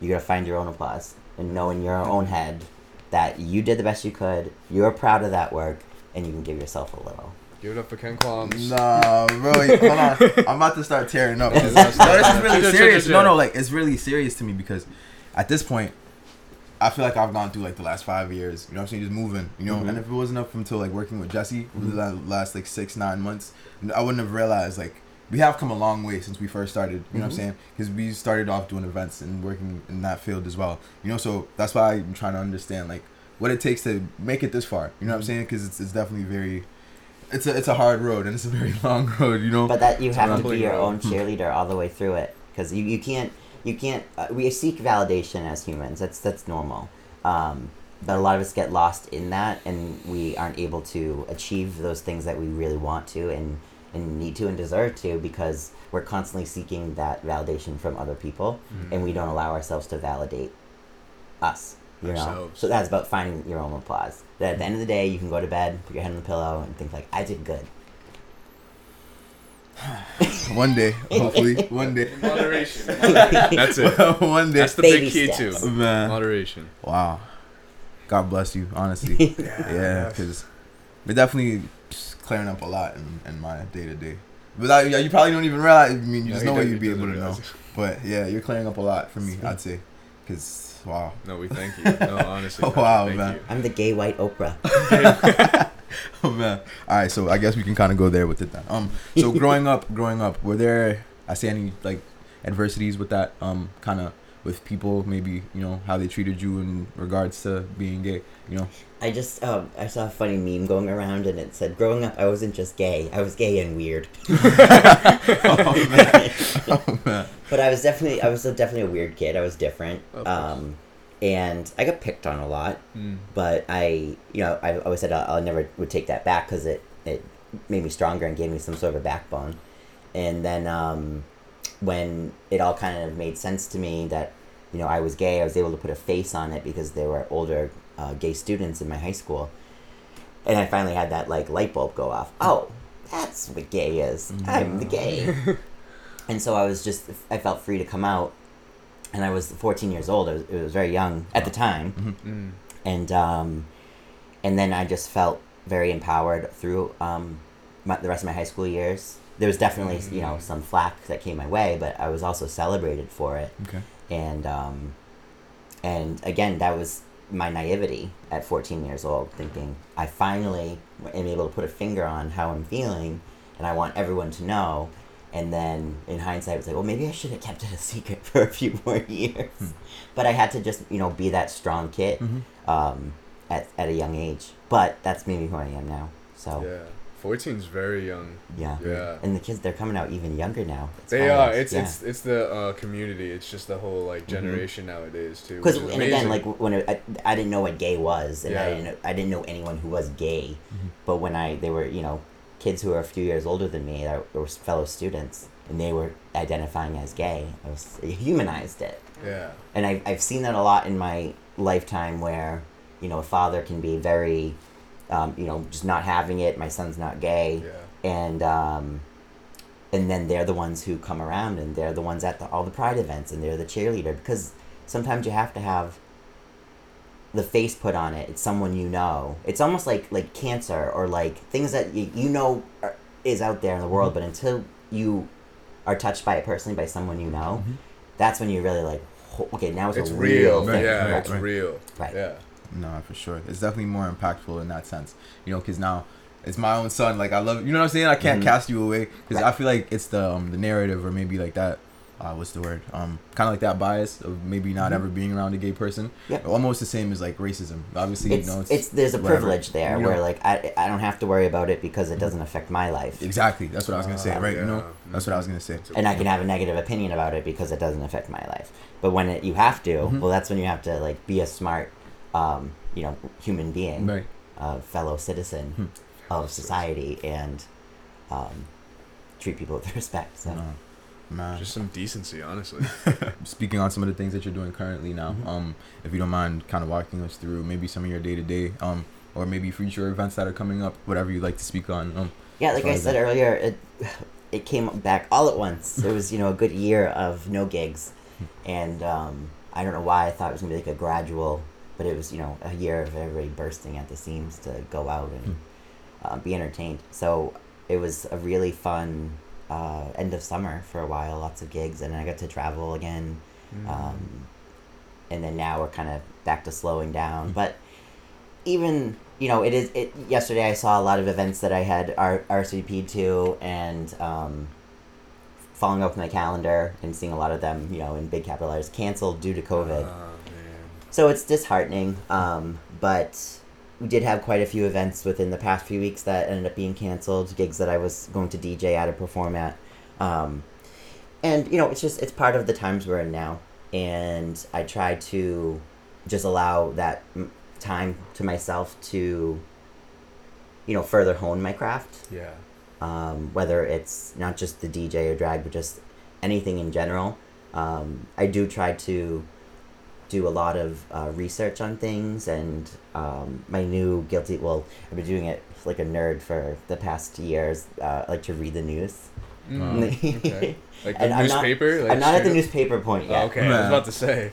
You gotta find your own applause and know in your own head that you did the best you could. You're proud of that work, and you can give yourself a little. Give it up for Ken Qualms. Nah, bro. Hold on. I'm about to start tearing up. No, this is really Chill, chill, serious. No, no, like it's really serious to me because at this point, I feel like I've gone through like the last five years. You know what I'm saying? Just moving. You know, Mhm. and if it wasn't up until like working with Jesse for the last like six nine months, I wouldn't have realized like we have come a long way since we first started. You know what I'm Mhm. saying? Because we started off doing events and working in that field as well. You know, so that's why I'm trying to understand like what it takes to make it this far. You know what I'm saying? Because it's, it's definitely very. It's a it's a hard road and it's a very long road. You know. But that you It's have to be your road. own cheerleader all the way through it because you, you can't you can't uh, we seek validation as humans that's that's normal um, but a lot of us get lost in that and we aren't able to achieve those things that we really want to and and need to and deserve to because we're constantly seeking that validation from other people Mhm. and we don't allow ourselves to validate us you know so that's about finding your own applause that at the end of the day you can go to bed put your head on the pillow and think like i did good One day, hopefully, one day. Moderation. That's it. one day. That's the Baby big key steps. too. Man, Moderation. wow. God bless you, honestly. yeah, because we're definitely clearing up a lot in, in my day to day. Without yeah, you probably don't even realize. I mean, you No, just know what you'd be able to know. But yeah, you're clearing up a lot for me. I'd say, because wow. No, we thank you. No, honestly. Oh, wow, thank man. you. i'm the gay white oprah oh man. All right, so I guess we can kind of go there with it then. Um, so growing up, growing up, were there I say any like adversities with that? Um, kind of with people, maybe you know how they treated you in regards to being gay. You know. I just um, I saw a funny meme going around and it said, "Growing up, I wasn't just gay; I was gay and weird." oh man. Oh man. But I was definitely I was definitely a weird kid. I was different, um, and I got picked on a lot. Mm. But I, you know, I always said I, I never would take that back because it it made me stronger and gave me some sort of a backbone. And then um, when it all kind of made sense to me that you know I was gay, I was able to put a face on it because there were older uh, gay students in my high school, and I finally had that like light bulb go off. Oh, that's what gay is. I'm the gay. and so I was just I felt free to come out, and I was 14 years old. I was, it was very young at the time Mm. and um, and then I just felt very empowered through um, my, the rest of my high school years. There was definitely you know some flack that came my way, but I was also celebrated for it. Okay. And um, and again, that was my naivety at 14 years old, thinking I finally am able to put a finger on how I'm feeling, and I want everyone to know. and then in hindsight, it's like, well, maybe I should have kept it a secret for a few more years. But I had to just, you know, be that strong kid Mhm. um, at, at a young age. But that's maybe who I am now. So, Yeah. 14's very young. yeah. Yeah. And the kids, they're coming out even younger now. It's They wild. are. It's Yeah. it's it's the uh, community. It's just the whole like generation nowadays too. because which is and again like when it, I, I didn't know what gay was and I didn't know, I didn't know anyone who was gay Mhm. but when I they were you know kids who were a few years older than me that were fellow students and they were identifying as gay I was it humanized it yeah. and I, I've seen that a lot in my lifetime where you know a father can be very um, you know just not having it my son's not gay Yeah. and um, and then they're the ones who come around and they're the ones at the, all the pride events and they're the cheerleader because sometimes you have to have the face put on it it's someone you know it's almost like like cancer or like things that you, you know are, is out there in the world but until you are touched by it personally by someone you know Mhm. that's when you're really like okay now it's, It's a real. real thing yeah. right, it's real. Right. Yeah. No, for sure. It's definitely more impactful in that sense. You know, because now it's my own son. Like I love, you know what I'm saying. I can't Mhm. cast you away because Right. I feel like it's the um, the narrative or maybe like that. Uh, what's the word? Um, kind of like that bias of maybe not Mhm. ever being around a gay person. Yep. Almost the same as like racism. Obviously, it's, you know, it's, it's there's a whatever. privilege there You know. where like I, I don't have to worry about it because it doesn't affect my life exactly. That's what I was gonna say. Ah, Right? You know, yeah. that's what I was gonna say. and I can have a negative opinion about it because it doesn't affect my life. But when it, you have to, Mhm. well, that's when you have to like be a smart, um, you know, human being, Right. a fellow citizen Hmm. of society, and um, treat people with respect. So. No, man. Just some decency, honestly. Speaking on some of the things that you're doing currently now, Mhm. um, if you don't mind, kind of walking us through maybe some of your day to day, um, or maybe future events that are coming up, whatever you'd like to speak on. Um, Yeah, like I said that. earlier, it it came back all at once. It was you know a good year of no gigs, and um, I don't know why I thought it was gonna be like a gradual, but it was you know a year of everybody bursting at the seams to go out and uh, be entertained. So it was a really fun uh, end of summer for a while, lots of gigs, and I got to travel again. Mm. Um, and then now we're kind of back to slowing down. But even you know, it is. It yesterday I saw a lot of events that I had R- RSVP to, and um, following up my calendar and seeing a lot of them, you know, in big capital letters, canceled due to COVID. Man. So it's disheartening. Um, but we did have quite a few events within the past few weeks that ended up being canceled. Gigs that I was going to DJ at or perform at. Um, and you know, it's just it's part of the times we're in now, and I try to just allow that time to myself to, you know, further hone my craft Yeah. um, whether it's not just the DJ or drag, but just anything in general. Um, I do try to do a lot of uh, research on things, and um, my new guilty. Well, I've been doing it like a nerd for the past years. Uh, I like to read the news. Mm, okay. Like the And I'm not- newspaper. like I'm not at the straight newspaper point up- yet. Oh, okay, I was about to say.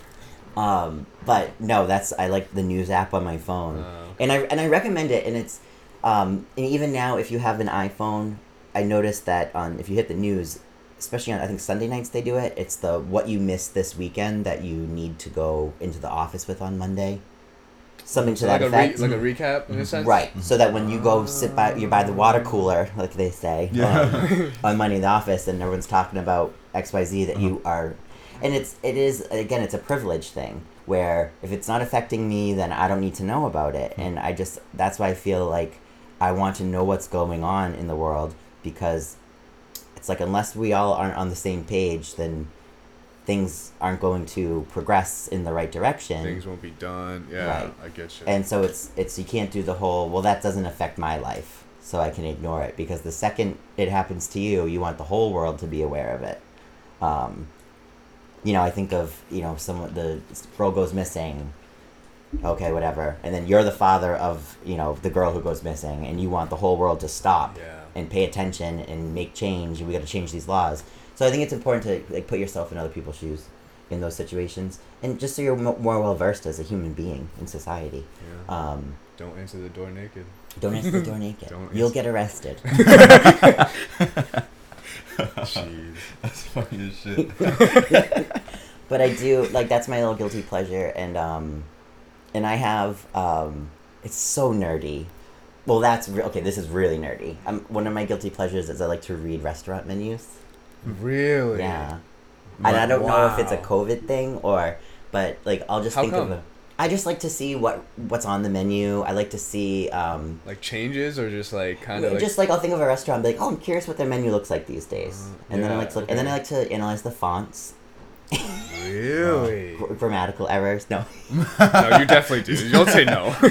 Um, but no, that's I like the news app on my phone. Uh, and I and I recommend it. And it's um, and even now, if you have an iPhone, I noticed that on if you hit the news, especially on I think Sunday nights they do it. It's the what you missed this weekend that you need to go into the office with on Monday. Something to so that like a re- effect. like a recap in a sense. Right, so that when you go mm-hmm. sit by, you're by the water cooler, like they say, Yeah. um, on Monday in the office, and everyone's talking about X, Y, Z that you uh-huh. are, and it's it is again, it's a privilege thing where if it's not affecting me, then I don't need to know about it, mm-hmm. and I just that's why I feel like I want to know what's going on in the world because it's like unless we all aren't on the same page, then things aren't going to progress in the right direction. Things won't be done. Yeah, Right. I get you. And so it's it's you can't do the whole well that doesn't affect my life, so I can ignore it because the second it happens to you, you want the whole world to be aware of it. Um, you know, I think of you know someone the girl goes missing. Okay, whatever, and then you're the father of you know the girl who goes missing, and you want the whole world to stop yeah. And pay attention and make change, and we got to change these laws. So I think it's important to like put yourself in other people's shoes in those situations, and just so you're mo- more well versed as a human being in society. Yeah. Um, Don't answer the door naked. don't answer the door naked. Don't You'll get arrested. Jeez. That's funny as shit. but I do like that's my little guilty pleasure, and um, and I have um, it's so nerdy. Well, that's re- okay. This is really nerdy. Um, one of my guilty pleasures is I like to read restaurant menus. Really? Yeah. And I don't know if it's a COVID thing or, but like I'll just How think come? of a. I just like to see what what's on the menu. I like to see um, Like changes or just like kind of like just like I'll think of a restaurant, and be like, oh, I'm curious what their menu looks like these days, and then I like to look, and then I like to analyze the fonts, really. gr- grammatical errors. No, no, you definitely do. You don't say no.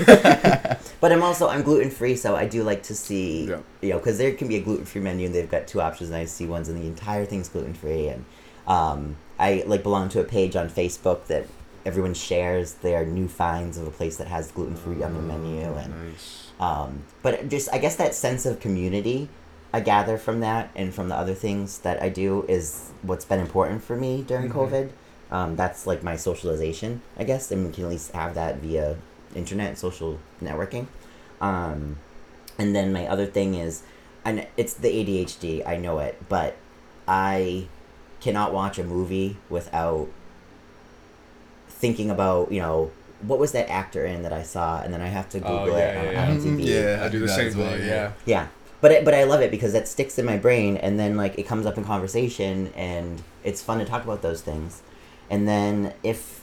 but I'm also I'm gluten free, so I do like to see Yeah. you know because there can be a gluten free menu and they've got two options, and I see ones and the entire thing's gluten free, and um, I like belong to a page on Facebook that everyone shares their new finds of a place that has gluten free on the menu, and nice. um, but just I guess that sense of community I gather from that and from the other things that I do is what's been important for me during Mhm. COVID. Um, that's like my socialization, I guess, and we can at least have that via internet social networking. Um, and then my other thing is, and it's the ADHD. I know it, but I cannot watch a movie without thinking about you know what was that actor in that I saw, and then I have to Oh, Google yeah, it yeah, on yeah. IMDb. Yeah, I do the that same as well, thing. yeah. Yeah. Yeah, but it, but I love it because that sticks in my brain, and then like it comes up in conversation, and it's fun to talk about those things. And then if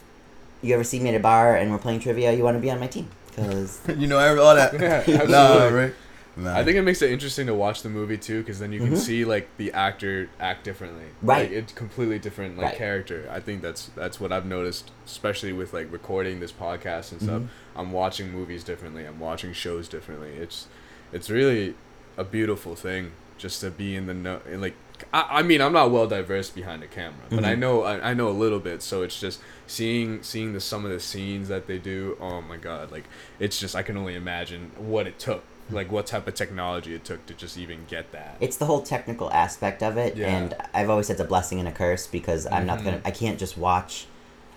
you ever see me at a bar and we're playing trivia, you want to be on my team because you know every- all that. Yeah, nah, right? Man. I think it makes it interesting to watch the movie too, because then you can Mhm. see like the actor act differently. Right. Like, it's completely different like Right. character. I think that's that's what I've noticed, especially with like recording this podcast and stuff. Mhm. I'm watching movies differently. I'm watching shows differently. It's it's really a beautiful thing just to be in the know. in, Like I, I mean, I'm not well diverse behind the camera, but I Mhm. know I, I know a little bit. So it's just seeing seeing the some of the scenes that they do. Oh my god! Like it's just I can only imagine what it took. Like what type of technology it took to just even get that. it's the whole technical aspect of it, Yeah. and I've always said it's a blessing and a curse because I'm not Mhm. gonna, I can't just watch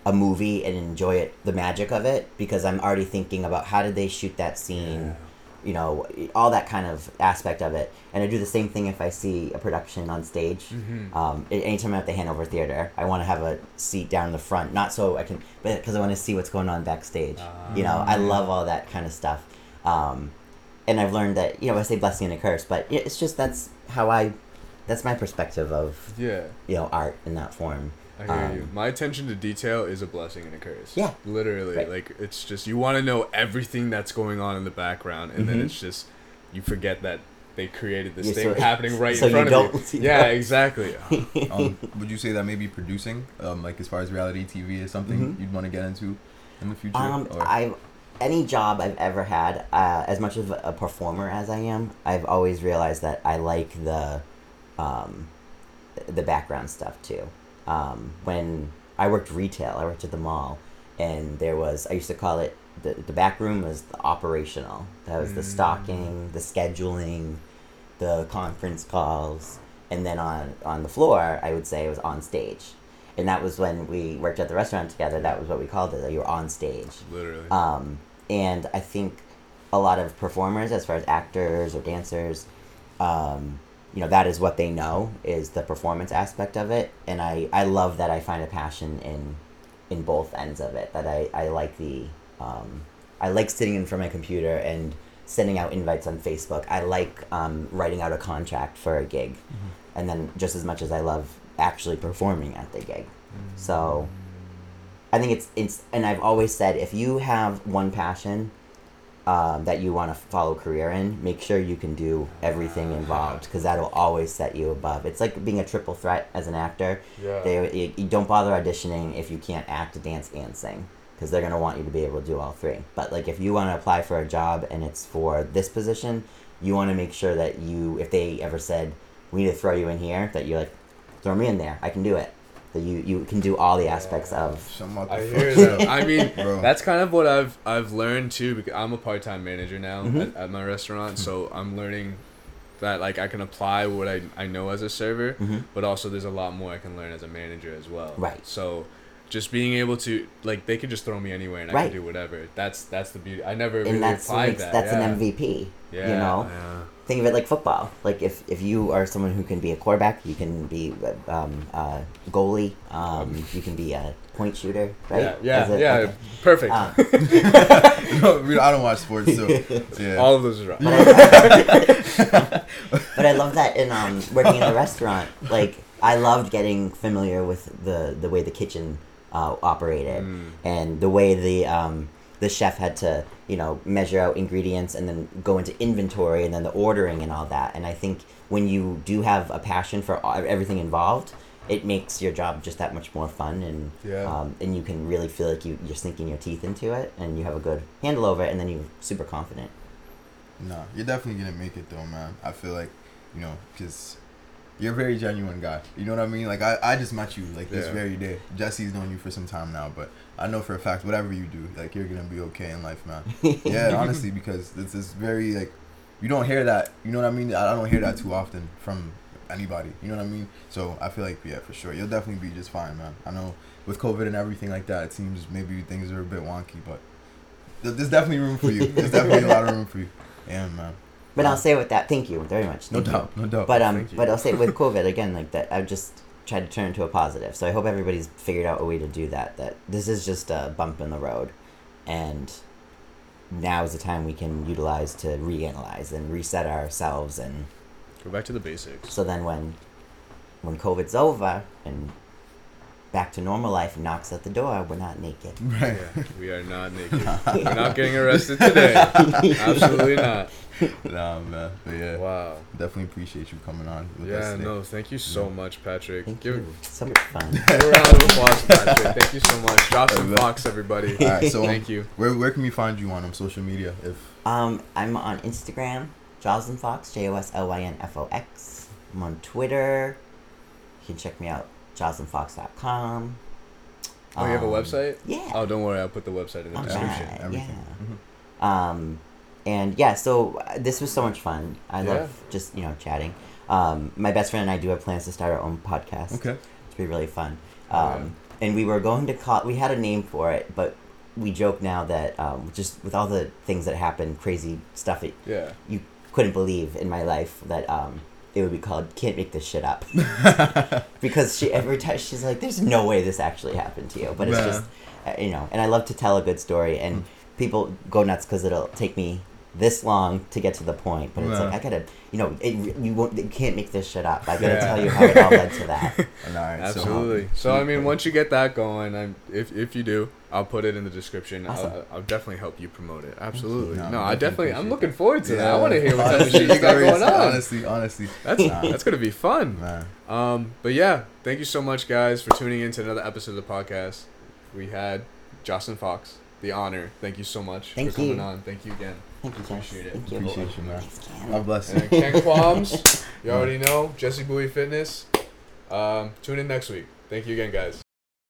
a movie and enjoy it, the magic of it, because I'm already thinking about how did they shoot that scene. You know, all that kind of aspect of it. And I do the same thing if I see a production on stage. Mhm. Um, anytime I'm at the Hanover Theater, I want to have a seat down in the front, not so I can, but because I want to see what's going on backstage. you know, I love all that kind of stuff. Um, and I've learned that, you know, I say blessing and a curse, but it's just that's how I, that's my perspective of, Yeah. you know, art in that form. I hear Um, you. My attention to detail is a blessing and a curse. Yeah. Literally, Right. like it's just you want to know everything that's going on in the background, and then Mhm. it's just you forget that they created this Yeah, thing so- happening right so in you front of you. Yeah, that. exactly. um, would you say that maybe producing, um, like as far as reality TV, is something Mhm. you'd want to get into in the future? Um, or? I any job I've ever had, uh, as much of a performer as I am, I've always realized that I like the, um, the background stuff too. Um, when I worked retail, I worked at the mall, and there was I used to call it the the back room was the operational. That was the Mm. stocking, the scheduling, the conference calls, and then on on the floor, I would say it was on stage. And that was when we worked at the restaurant together. That was what we called it. That you were on stage. Literally. Um, and I think a lot of performers, as far as actors or dancers, um, you know, that is what they know is the performance aspect of it. And I, I love that I find a passion in in both ends of it. That I, I like the um, I like sitting in front of my computer and sending out invites on Facebook. I like um, writing out a contract for a gig, and then just as much as I love actually performing at the gig. So I think it's it's and I've always said if you have one passion um, that you want to follow career in, make sure you can do everything involved because that'll always set you above. It's like being a triple threat as an actor. yeah. They you, you don't bother auditioning if you can't act, dance, and sing because they're gonna want you to be able to do all three. But like if you want to apply for a job and it's for this position, you want to make sure that you if they ever said we need to throw you in here that you're like throw me in there, I can do it. That you you can do all the aspects of I hear that. I mean, Bro. that's kind of what I've I've learned too. Because I'm a part time manager now Mhm. at, at my restaurant, so I'm learning that like I can apply what I I know as a server, Mhm. but also there's a lot more I can learn as a manager as well. Right. So just being able to like they could just throw me anywhere and I Right. can do whatever. That's that's the beauty. I never really and that's what applied makes, that. that's yeah. an MVP. Yeah. you know? Yeah. Think of it like football. Like if, if you are someone who can be a quarterback, you can be um, a goalie, um, you can be a point shooter, right? Yeah. Yeah. Yeah. okay. Perfect. Um, no, I don't watch sports, so yeah. All of those are wrong. but, I, but I love that in um, working in a restaurant. Like I loved getting familiar with the the way the kitchen uh, operated Mm. and the way the um, the chef had to you know measure out ingredients and then go into inventory and then the ordering and all that. And I think when you do have a passion for everything involved, it makes your job just that much more fun and Yeah. um, and you can really feel like you, you're sinking your teeth into it and you have a good handle over it and then you're super confident. No, you're definitely gonna make it though, man. I feel like, you know, because you're a very genuine guy. You know what I mean? Like I, I just met you like this Yeah. very day. Jesse's known you for some time now, but I know for a fact whatever you do, like you're gonna be okay in life, man. yeah, honestly, because it's this very like, you don't hear that. You know what I mean? I I don't hear that too often from anybody. You know what I mean? So I feel like yeah, for sure, you'll definitely be just fine, man. I know with COVID and everything like that, it seems maybe things are a bit wonky, but there's definitely room for you. There's definitely a lot of room for you. Yeah, man. But I'll say with that, thank you very much. No thank you. doubt, no doubt. But um, but I'll say with COVID again, like that, I've just tried to turn it into a positive. So I hope everybody's figured out a way to do that. That this is just a bump in the road, and now is the time we can utilize to reanalyze and reset ourselves. And Go back to the basics. so then when when COVID's over and back to normal life knocks at the door, we're not naked. right. Yeah, we are not naked. We're not getting arrested today. Absolutely not. nah, man. But yeah, Wow. definitely appreciate you coming on. With us Yeah, today. no, thank you so Yeah. much, Patrick. Thank give, you. So much fun. give a round of applause, Patrick. Thank you so much. Joslyn Alright, Fox, everybody. All right, so Thank you. Where where can we find you on um, social media? If Um, I'm on Instagram, Joslyn Fox, J O S L Y N F O X. I'm on Twitter. You can check me out, joslynfox.com. Oh, you have a Um, website? Yeah. Oh, don't worry. I'll put the website in the All description. right, everything. yeah. Um, and yeah, so uh, this was so much fun. I Yeah. love just you know chatting. Um, my best friend and I do have plans to start our own podcast. okay, It's be really fun. Oh, Um, And we were going to call. We had a name for it, but we joke now that um, just with all the things that happen, crazy stuff that Yeah. you couldn't believe in my life, that um, it would be called "Can't Make This Shit Up." because she every time she's like, "There's no way this actually happened to you," but it's Yeah. just uh, you know. And I love to tell a good story, and people go nuts because it'll take me this long to get to the point. But it's Yeah. like I gotta, you know, it, you won't, you can't make this shit up. I gotta Yeah. tell you how it all led to that. And all right, so, Absolutely. So, I mean, once you get that going, I'm if if you do, I'll put it in the description. Awesome. I'll, I'll definitely help you promote it. Absolutely. No, No, I I definitely definitely. I'm appreciate looking forward to that. I want to hear what type of honestly, shit you got stories, going on. Honestly, honestly, That's Nah. that's gonna be fun. man. Um, but yeah, thank you so much, guys, for tuning in to another episode of the podcast. We had Joslyn Fox, the honor. Thank you so much Thank for coming you. on. Thank you again. Thank you, Jess. Appreciate it. Thank you. Appreciate you, man. Thanks, Ken. God bless you. And Ken Qualms, you already know Jesse Bowie Fitness. Um, tune in next week. Thank you again, guys.